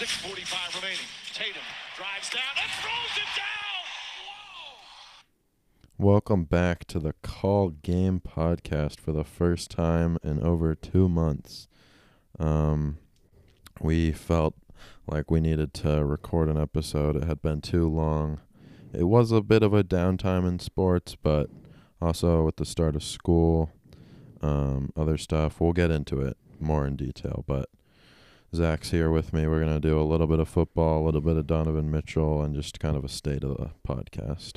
with 6.45 remaining. Tatum drives down and throws it down. Whoa. Welcome back to the Call Game podcast for the first time in over two months. Um, we felt like we needed to record an episode. It had been too long. It was a bit of a downtime in sports, but also with the start of school, um, other stuff. We'll get into it more in detail, but Zach's here with me. We're going to do a little bit of football, a little bit of Donovan Mitchell, and just kind of a state of the podcast.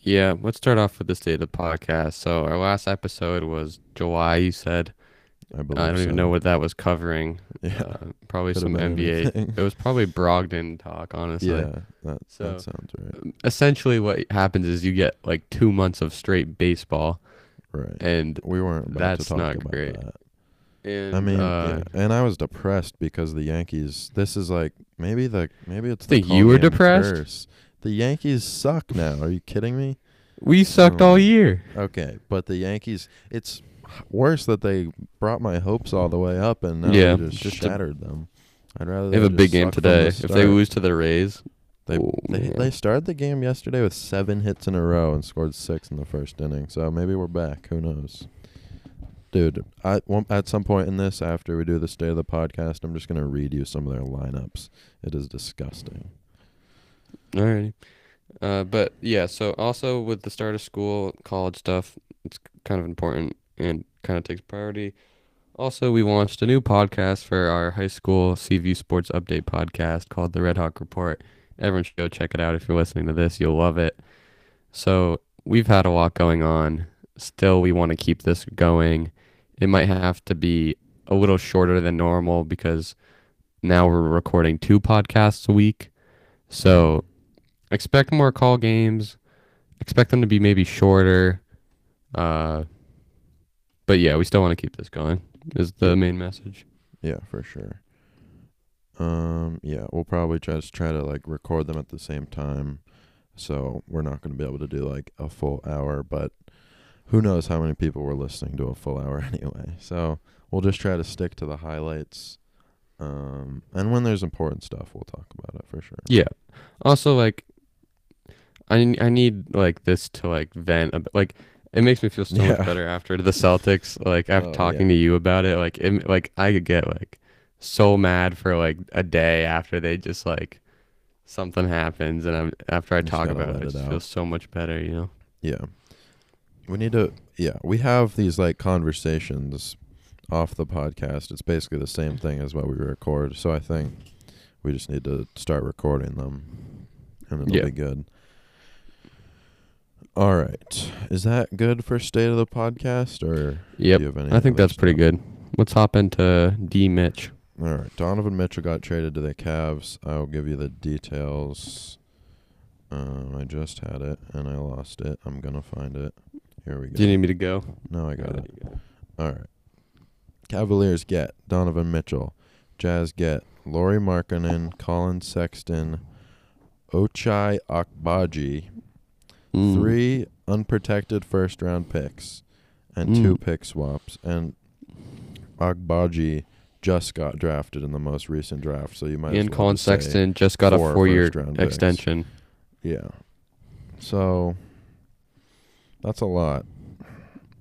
Yeah, let's start off with the state of the podcast. So our last episode was July. You said I believe I don't so. even know what that was covering. Yeah. Uh, probably Could've some NBA. anything. It was probably Brogdon talk, honestly. Yeah, that, So- that sounds right. Essentially, what happens is you get like two months of straight baseball, Right. and we weren't about that's to talk not about great. that. And I mean, uh, yeah, and I was depressed because the Yankees. This is like maybe the maybe it's. Think the you were depressed? curse. The Yankees suck now. Are you kidding me? we sucked Oh. all year. Okay, but the Yankees. It's worse that they brought my hopes all the way up and now Yeah, they just, just a- shattered them. I'd rather They have a big game from the today. If they lose to the Rays, They, Oh, they they started the game yesterday with seven hits in a row and scored six in the first inning. So maybe we're back. Who knows? Dude, I, at some point in this, after we do the state of the podcast, I'm just gonna read you some of their lineups. It is disgusting. Alrighty. Uh, but yeah, so also with the start of school, college stuff, it's kind of important and kind of takes priority. Also, we launched a new podcast for our high school CV Sports Update podcast called The Red Hawk Report. Everyone should go check it out if you're listening to this. You'll love it. So, we've had a lot going on. Still, we want to keep this going. It might have to be a little shorter than normal because now we're recording two podcasts a week. So, expect more call games. Expect them to be maybe shorter. Uh, but yeah, we still want to keep this going. Is the main message. Yeah, for sure. Um, yeah, we'll probably just try to like record them at the same time, so we're not gonna be able to do like a full hour. But who knows how many people were listening to a full hour anyway? So we'll just try to stick to the highlights. Um, and when there's important stuff, we'll talk about it for sure. Yeah. Also, like, I I need like this to like vent. A bit. Like, it makes me feel so Yeah. much better after the Celtics. Like after Oh, talking yeah. to you about it. Like, it, like I could get like so mad for like a day after they just like something happens, and I'm after I Just talk about it, I it just out. feel so much better. You know. Yeah. We need to yeah, we have these like conversations off the podcast. It's basically the same thing as what we record. So I think we just need to start recording them and it'll Yeah. be good. All right. Is that good for state of the podcast or Yep. do you have any I think that's pretty good. Let's hop into D Mitch. All right. Donovan Mitchell got traded to the Cavs. I'll give you the details. Um, I just had it and I lost it. I'm gonna find it. Here we go. Do you need me to go? no, I got it. go. All right. Cavaliers get Donovan Mitchell. Jazz get Lauri Markkanen, Collin Sexton, Ochai Agbaji, Mm. three unprotected first round picks, and two Mm. pick swaps. And Agbaji just got drafted in the most recent draft, so you might. as And well Collin Sexton just got a four four-year first-round picks. extension. Yeah. So that's a lot.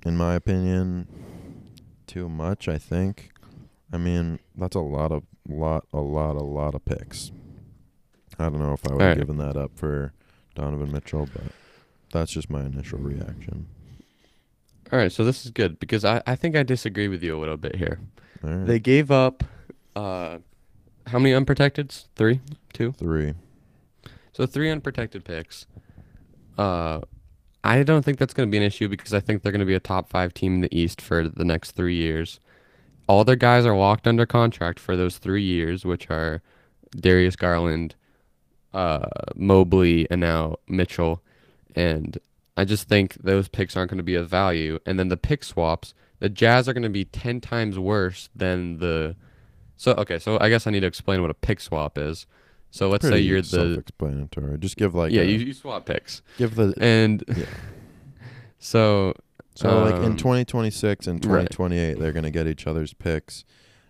In my opinion, too much, I think. I mean, that's a lot of lot a lot a lot of picks. I don't know if I would have Alright. given that up for Donovan Mitchell, but that's just my initial reaction. All right, so this is good because I, I think I disagree with you a little bit here. Right. They gave up uh how many unprotecteds? Three? Two? Three. So three unprotected picks. Uh I don't think that's going to be an issue because I think they're going to be a top 5 team in the East for the next 3 years. All their guys are locked under contract for those 3 years, which are Darius Garland, uh Mobley and now Mitchell and I just think those picks aren't going to be of value and then the pick swaps, the Jazz are going to be 10 times worse than the So okay, so I guess I need to explain what a pick swap is. So let's say you're the self-explanatory. Just give like yeah, a- you, you swap picks, give the and yeah. so So like in Um, 2026 and right. 2028, they're gonna get each other's picks.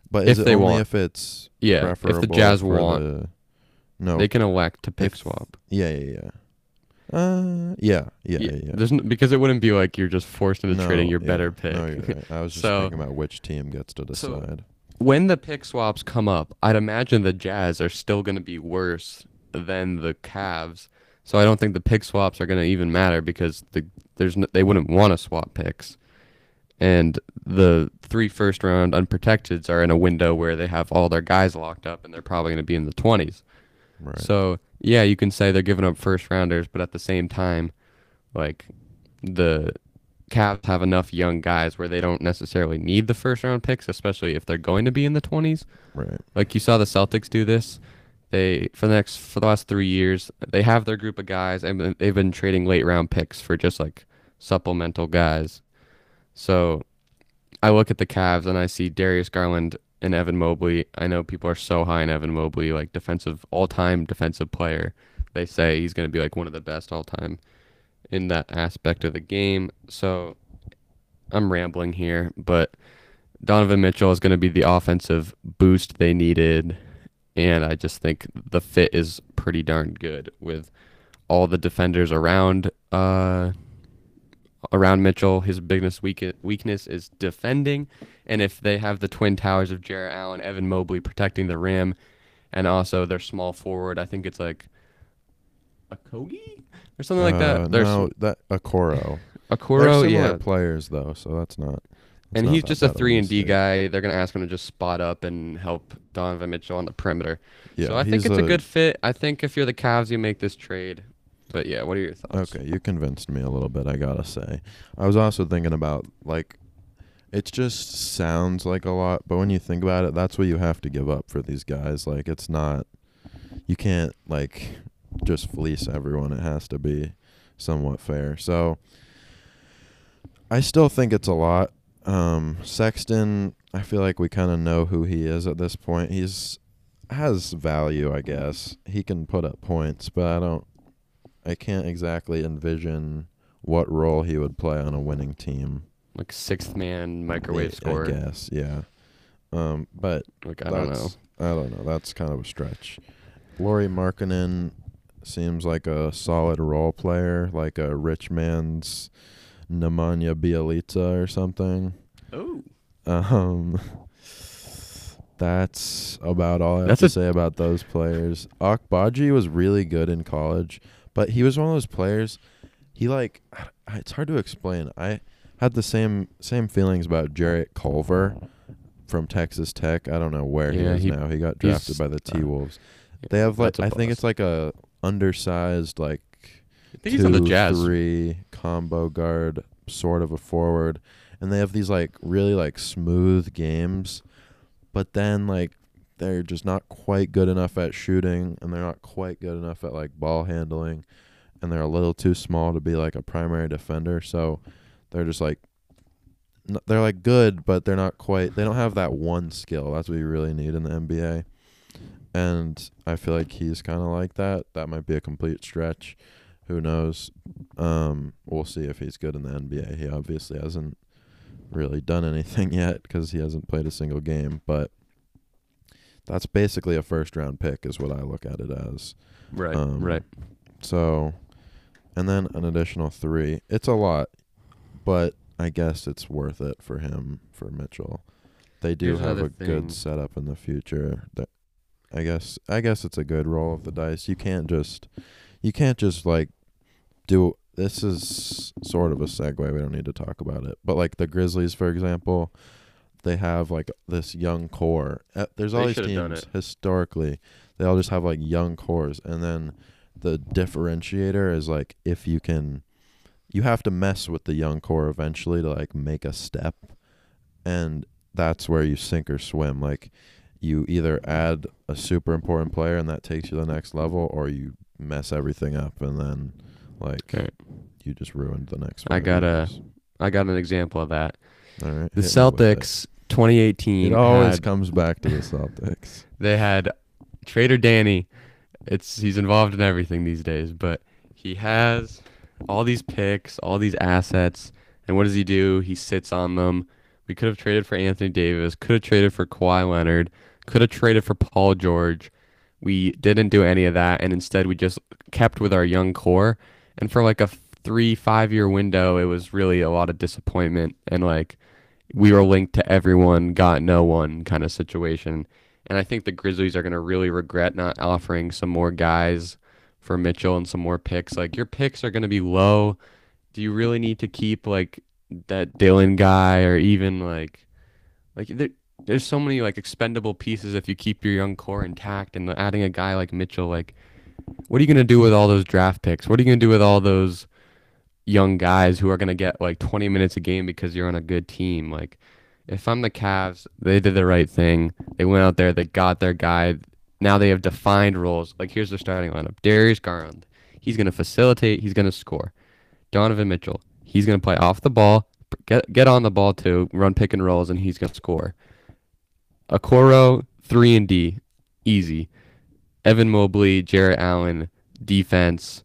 But If is it they only want. if it's Yeah, if the Jazz want, the- no, they can elect to pick if- swap. yeah, yeah, yeah. Uh, yeah, yeah, yeah. yeah. There's n- because it wouldn't be like you're just forced into No, trading your yeah. better pick. No, you're right. I was just So- thinking about which team gets to So- decide. When the pick swaps come up, I'd imagine the Jazz are still going to be worse than the Cavs. So I don't think the pick swaps are going to even matter because the there's n- they wouldn't want to swap picks. And the three first round unprotecteds are in a window where they have all their guys locked up and they're probably going to be in the 20s. right. So, yeah, you can say they're giving up first rounders, but at the same time, like the Cavs have enough young guys where they don't necessarily need the first round picks, especially if they're going to be in the 20s. right. Like you saw the Celtics do this. They for the next for the last 3 years, they have their group of guys and they've been trading late round picks for just like supplemental guys. So, I look at the Cavs and I see Darius Garland and Evan Mobley. I know people are so high in Evan Mobley, like defensive all-time defensive player. They say he's going to be like one of the best all-time in that aspect of the game. So I'm rambling here, but Donovan Mitchell is going to be the offensive boost they needed, and I just think the fit is pretty darn good with all the defenders around uh around Mitchell. His biggest weak- weakness is defending, and if they have the twin towers of Jarrett Allen, Evan Mobley protecting the rim, and also their small forward, I think it's like a Kogi or something like Uh, that. There's no, that Okoro. a similar yeah, players though, so that's not. that's and not he's just a three and D guy. They're gonna ask him to just spot up and help Donovan Mitchell on the perimeter. Yeah, so I think it's a, good fit. I think if you're the Cavs, you make this trade. But yeah, what are your thoughts? Okay, you convinced me a little bit, I gotta say. I was also thinking about, like, it just sounds like a lot, but when you think about it, that's what you have to give up for these guys. Like, it's not, you can't, like, just fleece everyone. It has to be somewhat fair. So, I still think it's a lot. Um, Sexton, I feel like we kind of know who he is at this point. He's has value, I guess. He can put up points, but I don't I can't exactly envision what role he would play on a winning team. Like sixth man microwave scorer. I guess, yeah. Um, but Like I don't know. I don't know. That's kind of a stretch. Lauri Markkanen seems like a solid role player, like a rich man's Nemanja Bjelica or something. Oh, Um, that's about all I have That's to say about those players. Agbaji was really good in college, but he was one of those players. He like, it's hard to explain. I had the same same feelings about Jarrett Culver from Texas Tech. I don't know where he is he- now. He got drafted by the uh, T Wolves. They have like that's a I think it's like a undersized like I think he's on the two, Jazz. three combo guard, sort of a forward, and they have these like really like smooth games, but then like they're just not quite good enough at shooting, and they're not quite good enough at like ball handling, and they're a little too small to be like a primary defender, so they're just like. n- They're like good, but they're not quite. They don't have that one skill. That's what you really need in the NBA, and I feel like he's kind of like that. That might be a complete stretch. Who knows? Um, we'll see if he's good in the NBA. He obviously hasn't really done anything yet because he hasn't played a single game. But that's basically a first round pick, is what I look at it as. Right, Um, right. So, and then an additional three. It's a lot, but I guess it's worth it for him for Mitchell. They do Here's have a thing. good setup in the future. That I guess I guess it's a good roll of the dice. You can't just you can't just like do this is sort of a segue. We don't need to talk about it. But like the Grizzlies, for example, they have like this young core. Uh, There's all They these teams historically. They all just have like young cores, and then the differentiator is like if you can, you have to mess with the young core eventually to like make a step, and that's where you sink or swim. Like you either add a super important player and that takes you to the next level, or you mess everything up and then like Okay. you just ruined the next. One. I got a-. I got an example of that. All right, The hit me with it. Celtics, 2018. It always had- comes back to the Celtics. They had Trader Danny. It's he's involved in everything these days, but he has all these picks, all these assets, and what does he do? He sits on them. We could have traded for Anthony Davis. Could have traded for Kawhi Leonard. Could have traded for Paul George. We didn't do any of that, and instead we just kept with our young core. And for like a three, five year window, it was really a lot of disappointment and like we were linked to everyone, got no one kind of situation. And I think the Grizzlies are going to really regret not offering some more guys for Mitchell and some more picks. Like your picks are going to be low. Do you really need to keep like that Dylan guy or even like like there's so many like expendable pieces if you keep your young core intact and adding a guy like Mitchell like what are you going to do with all those draft picks? What are you going to do with all those young guys who are going to get like 20 minutes a game because you're on a good team? Like if I'm the Cavs, they did the right thing. They went out there, they got their guy. Now they have defined roles. Like here's their starting lineup: Darius Garland. He's going to facilitate. He's going to score. Donovan Mitchell. He's going to play off the ball, get get on the ball too, run pick and rolls, and he's going to score. Okoro three and D, easy. Evan Mobley, Jarrett Allen, defense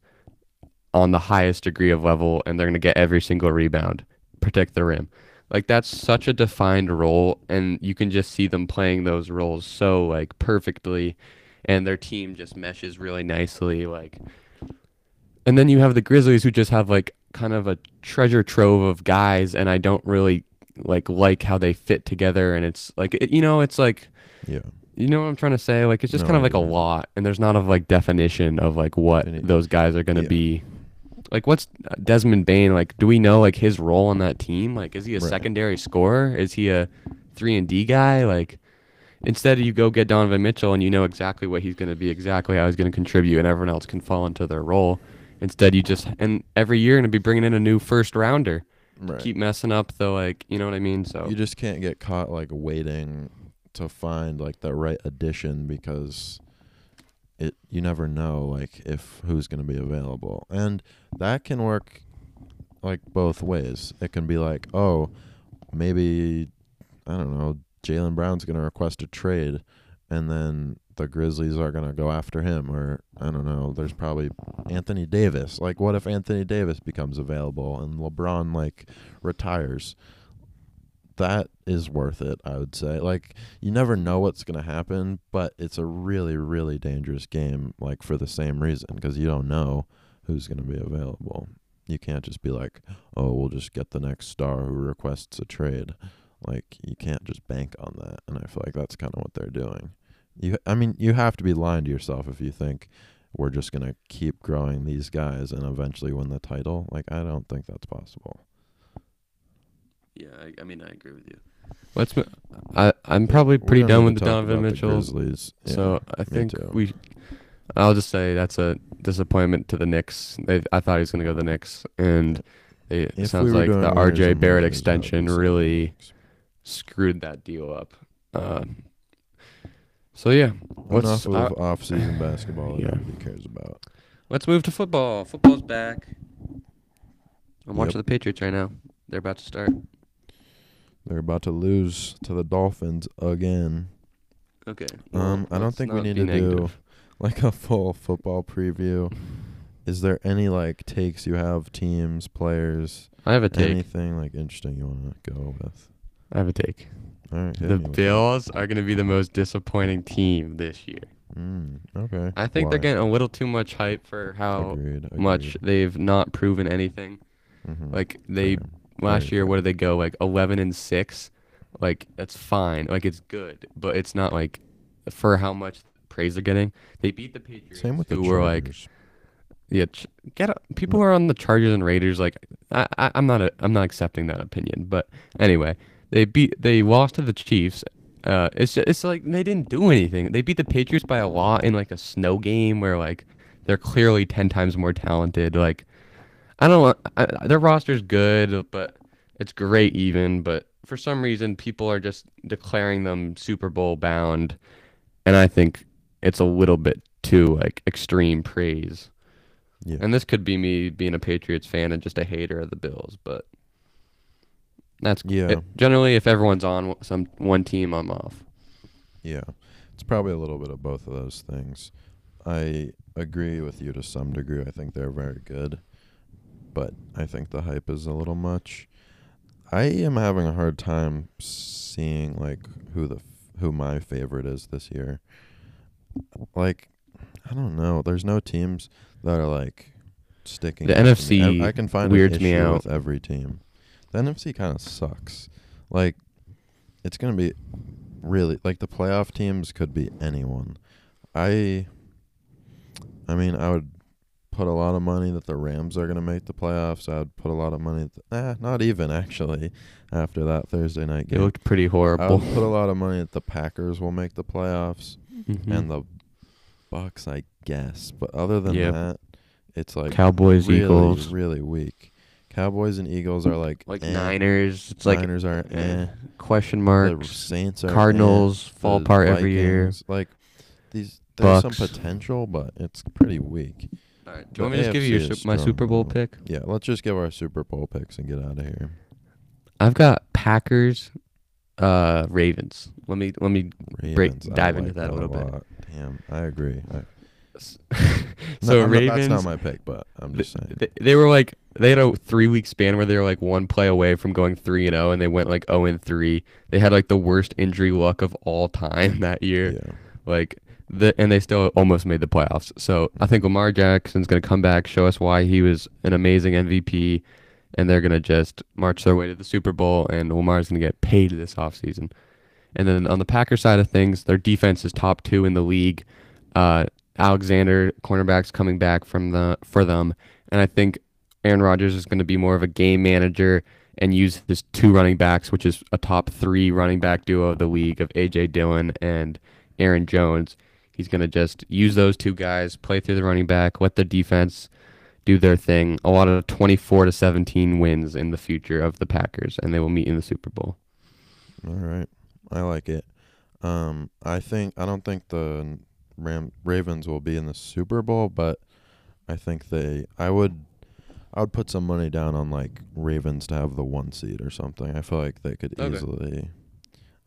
on the highest degree of level, and they're to get every single rebound, protect the rim. Like that's such a defined role, and you can just see them playing those roles so like perfectly, and their team just meshes really nicely. Like, and then you have the Grizzlies who just have like kind of a treasure trove of guys, and I don't really like like how they fit together, and it's like it, you know, it's like Yeah. you know what I'm trying to say? Like it's just No, kind of like a lot, and there's not a like definition of like what those guys are gonna yeah. be. Like what's uh, Desmond Bane? Like, do we know like his role on that team? Like, is he a Right. secondary scorer? Is he a three and D guy? Like, instead you go get Donovan Mitchell and you know exactly what he's gonna be, exactly how he's gonna contribute, and everyone else can fall into their role. Instead, you just and every year gonna be bringing in a new first rounder. Right. Keep messing up the like, you know what I mean? So You just can't get caught like waiting to find like the right addition because it you never know like if who's going to be available. And that can work like both ways. It can be like, "Oh, maybe I don't know, Jaylen Brown's going to request a trade and then the Grizzlies are going to go after him or I don't know, there's probably Anthony Davis. Like what if Anthony Davis becomes available and LeBron like retires? that is worth it, I would say. Like you never know what's going to happen, but it's a really really dangerous game like for the same reason because you don't know who's going to be available. You can't just be like, "Oh, we'll just get the next star who requests a trade." Like you can't just bank on that, and I feel like that's kind of what they're doing. You I mean, you have to be lying to yourself if you think we're just going to keep growing these guys and eventually win the title. Like I don't think that's possible. Yeah, I, I mean, I agree with you. Let's. mo- I I'm probably pretty gonna done with the Donovan about the Mitchell. Yeah, so I think we. I'll just say that's a disappointment to the Knicks. They, I thought he was going to go to the Knicks, and they, it If sounds we like the R.J. Barrett losers, I would extension really screwed that deal up. Uh, so yeah, What's- Enough uh, of off-season basketball that yeah. nobody cares about. let's move to football. Football's back. I'm Yep. watching the Patriots right now. They're about to start. They're about to lose to the Dolphins again. Okay. Um, I don't think we need be to do like a full football preview. Is there any like takes you have, teams, players, I have a take. anything like interesting you want to go with? I have a take. Right, The me with it. Bills are going to be the most disappointing team this year. Mm, okay. I think they're getting a little too much hype for how agreed, much they've not proven anything. Mhm. Like they last Very year, what did they go like 11 and six? Like that's fine. Like it's good, but it's not like for how much praise they're getting. They beat the Patriots, Same with the who were like yeah. Ch- get people who are on the Chargers and Raiders. Like I, I I'm not a, I'm not accepting that opinion. But anyway, they beat they lost to the Chiefs. Uh, it's it's like they didn't do anything. They beat the Patriots by a lot in like a snow game where like they're clearly ten times more talented. Like I don't I, their roster's good, but it's great even. But for some reason, people are just declaring them Super Bowl bound, and I think it's a little bit too like extreme praise. Yeah. And this could be me being a Patriots fan and just a hater of the Bills, but that's Yeah. it- generally if everyone's on some one team, I'm off. Yeah. It's probably a little bit of both of those things. I agree with you to some degree. I think they're very good, but I think the hype is a little much. I am having a hard time seeing like who the f- who my favorite is this year. Like, I don't know. There's no teams that are like sticking. The out to me. NFC I, I can find weirds me out. with every team. The NFC kind of sucks. Like, it's gonna be really like the playoff teams could be anyone. I, I mean, I would put a lot of money that the Rams are gonna make the playoffs. I'd put a lot of money. Th- eh, not even actually. After that Thursday night game, It looked pretty horrible. I would put a lot of money that the Packers will make the playoffs Mhm. and the Bucs, I guess. But other than Yep. that, it's like Cowboys, really, Eagles, really weak. Cowboys and Eagles are like like eh. Niners. It's like Niners are eh, eh. question The marks. Saints are eh. Cardinals fall The apart every year. Like these, there's Bucs. some potential, but it's pretty weak. All right. The Do you want me to just give you your, su- my Super Bowl pick? Yeah, let's just give our Super Bowl picks and get out of here. I've got Packers, uh, Ravens. Let me let me break- Ravens, I dive into like that a little bit. Damn, I agree. I, so no, I'm not- Ravens. that's not my pick, but I'm just saying. They, they were like they had a three week span where they were like one play away from going three and zero, and they went like zero and three. They had like the worst injury luck of all time that year. yeah. Like the and they still almost made the playoffs. So I think Lamar Jackson's gonna come back, show us why he was an amazing MVP, and they're gonna just march their way to the Super Bowl, and Lamar's gonna get paid this offseason. And then on the Packer side of things, their defense is top two in the league. Uh, Alexander, cornerbacks coming back from the for them, and I think Aaron Rodgers is going to be more of a game manager and use his two running backs, which is a top three running back duo of the league of AJ Dillon and Aaron Jones. He's going to just use those two guys, play through the running back, let the defense do their thing. A lot of 24 to 17 wins in the future of the Packers, and they will meet in the Super Bowl. All right, I like it. Um, I think I don't think the Ram Ravens will be in the Super Bowl, but I think they. I would. I would put some money down on like Ravens to have the one seed or something. I feel like they could Okay. easily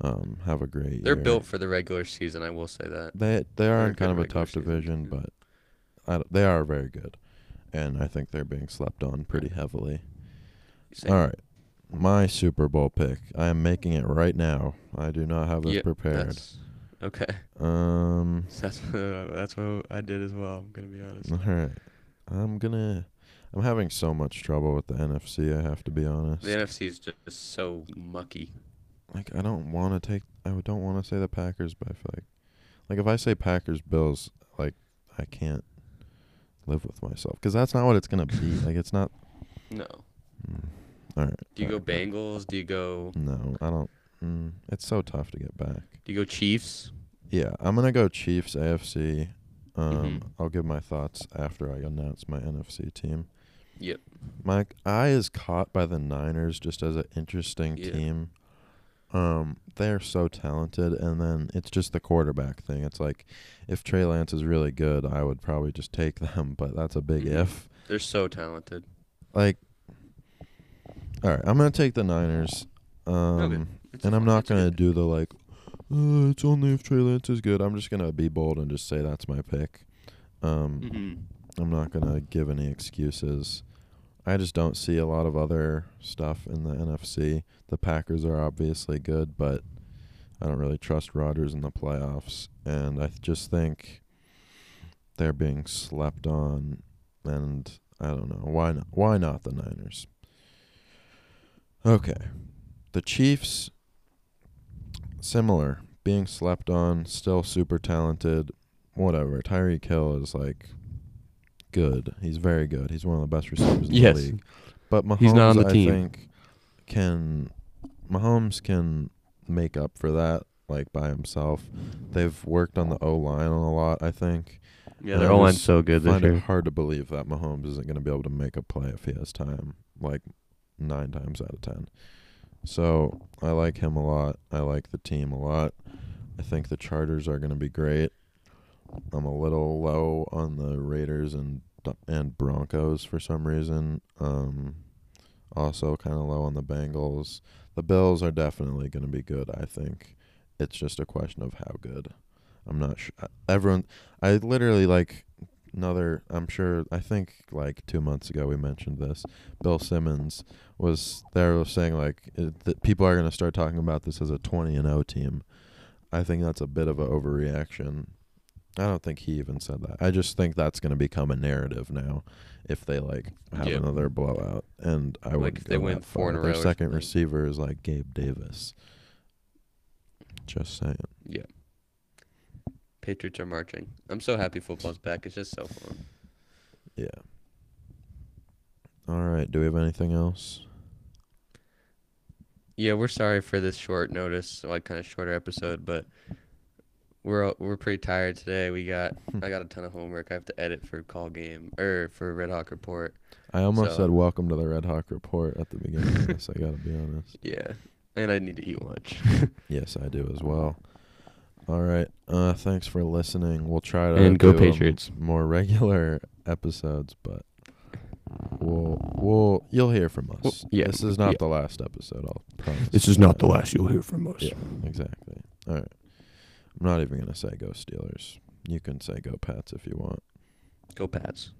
um, have a great. They're year. built for the regular season, I will say that. They they are in kind of a tough season division, team. but I d they are very good, and I think they're being slept on pretty heavily. Same. All right, my Super Bowl pick. I am making it right now. I do not have this Yeah, prepared. that's- Okay. Um. That's that's what I did as well. I'm gonna be honest. All right. I'm gonna. I'm having so much trouble with the NFC. I have to be honest. The NFC is just so mucky. Like I don't want to take. I don't want to say the Packers, but I feel like, like if I say Packers Bills, like I can't live with myself because that's not what it's gonna be. like it's not. No. Mm, all right. Do you go all right. Bengals? Do you go? No, I don't. Mm, it's so tough to get back. Do you go Chiefs? Yeah, I'm gonna go Chiefs AFC. Um, Mhm. I'll give my thoughts after I announce my NFC team. Yep. My eye is caught by the Niners just as an interesting Yeah. team. Um, they're so talented, and then it's just the quarterback thing. It's like if Trey Lance is really good, I would probably just take them, but that's a big Mhm. if. They're so talented. Like, all right, I'm gonna take the Niners. Um, It's and I'm not gonna do the like, uh, it's only if Trey Lance is good. I'm just gonna be bold and just say that's my pick. Um, Mhm. I'm not gonna give any excuses. I just don't see a lot of other stuff in the NFC. The Packers are obviously good, but I don't really trust Rodgers in the playoffs, and I th- just think they're being slept on. And I don't know why not. Why not the Niners? Okay, the Chiefs. Similar, being slept on, still super talented. Whatever. Tyreek Hill is like good. He's very good. He's one of the best receivers in Yes. the league. But Mahomes, He's not on the I team. think, can Mahomes can make up for that like by himself. They've worked on the O line a lot. I think. Yeah, And their I O line's so good this find year. it hard to believe that Mahomes isn't going to be able to make a play if he has time, like nine times out of ten. So I like him a lot. I like the team a lot. I think the Chargers are going to be great. I'm a little low on the Raiders and and Broncos for some reason. Um, also kind of low on the Bengals. The Bills are definitely going to be good. I think it's just a question of how good. I'm not sure. Everyone, I literally like another. I'm sure. I think like two months ago we mentioned this. Bill Simmons was there was saying like it, that people are going to start talking about this as a 20 and 0 team. I think that's a bit of a overreaction. I don't think he even said that. I just think that's going to become a narrative now if they like have Yeah. another blowout. And I Like, would if they went four in a Their row or second receiver is like Gabe Davis. Just saying. Yeah. Patriots are marching. I'm so happy football's back. It's just so fun. Yeah. All right. Do we have anything else? Yeah, we're sorry for this short notice, like kind of shorter episode, but we're we're pretty tired today. We got hmm. I got a ton of homework I have to edit for call game or for Red Hawk report. I almost So- said welcome to the Red Hawk Report at the beginning of this. I got to be honest. Yeah, and I need to eat lunch. Yes, I do as well. All right. Uh, thanks for listening. We'll try to And go do 'em Patriots. more regular episodes, but we'll we'll you'll hear from us. Well, yeah, This is not yeah. the last episode. I'll promise. this is not the last you'll hear from us. Yeah, exactly. All right. I'm not even gonna say go Steelers. You can say go Pats if you want. Go Pats.